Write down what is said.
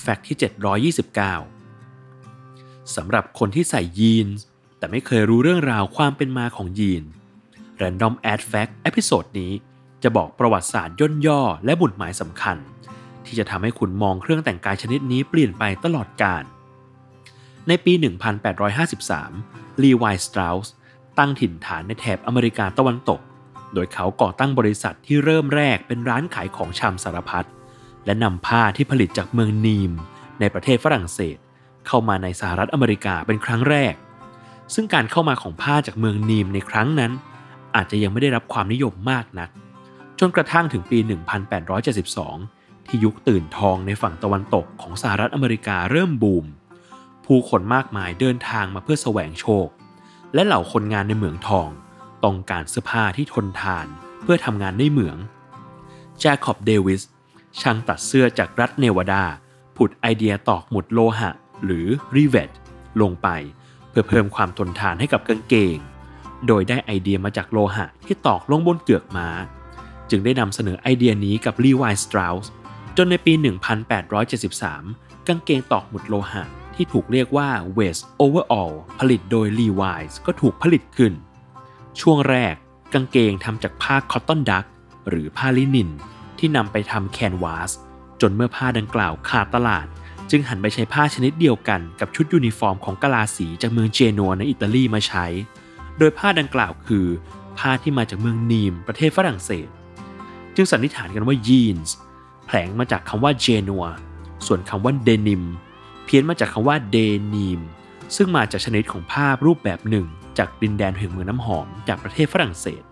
fact ที่ 729 สำหรับคนที่ใส่ยีนส์ แต่ไม่เคยรู้เรื่องราวความเป็นมาของยีนส์ Random Ad Fact episode นี้จะบอกประวัติศาสตร์ย่นย่อและหมุดหมายสำคัญ ที่จะทำให้คุณมองเครื่องแต่งกายชนิดนี้เปลี่ยนไปตลอดกาลในปี 1853 Levi Strauss ตั้งถิ่นฐานในแถบอเมริกาตะวันตก โดยเขาก่อตั้งบริษัทที่เริ่มแรกเป็นร้านขายของชำสารพัด และนำผ้าที่ผลิตจากเมืองนีม ในประเทศฝรั่งเศส เข้ามาในสหรัฐอเมริกาเป็นครั้งแรก ซึ่งการเข้ามาของผ้าจากเมืองนีมในครั้งนั้น อาจจะยังไม่ได้รับความนิยมมากนัก จนกระทั่งถึงปี 1872 ที่ยุคตื่นทองในฝั่งตะวันตกของสหรัฐอเมริกาเริ่มบูม ผู้คนมากมายเดินทางมาเพื่อแสวงโชค และเหล่าคนงานในเหมืองทองต้องการเสื้อผ้าที่ทนทานเพื่อทำงานในเหมือง Jacob Davis ช่างตัดเสื้อจากรัฐเนวาดา ผุดไอเดียตอกหมุดโลหะ หรือ rivet ลงไป เพื่อเพิ่มความทนทานให้กับกางเกง โดยได้ไอเดียมาจากโลหะที่ตอกลงบนเกือกม้า จึงได้นำเสนอไอเดียนี้กับ Levi Strauss จนในปี 1873 กางเกงตอกหมุดโลหะที่ถูกเรียกว่า Waist Overall ผลิตโดย Levi's ก็ถูกผลิตขึ้น ช่วงแรกกางเกงทำจากผ้า cotton duck หรือผ้าลินิน ที่นำไปทำ canvas จนเมื่อผ้าดังกล่าวขาดตลาด จึงหันไปใช้ผ้าชนิดเดียวกันกับชุดยูนิฟอร์มของกะลาสีจากเมืองเจนัวในอิตาลีมาใช้ โดยผ้าดังกล่าวคือ ผ้าที่มาจากเมืองนีมประเทศฝรั่งเศส จึงสันนิษฐานกันว่ายีนส์แผลงมาจากคำว่าเจนัวส่วนคำว่าเดนิมเพี้ยนมาจากคำว่าเดนีมซึ่งมาจากชนิดของผ้ารูปแบบหนึ่ง จากดินแดนแห่งเมืองน้ำหอมจากประเทศฝรั่งเศส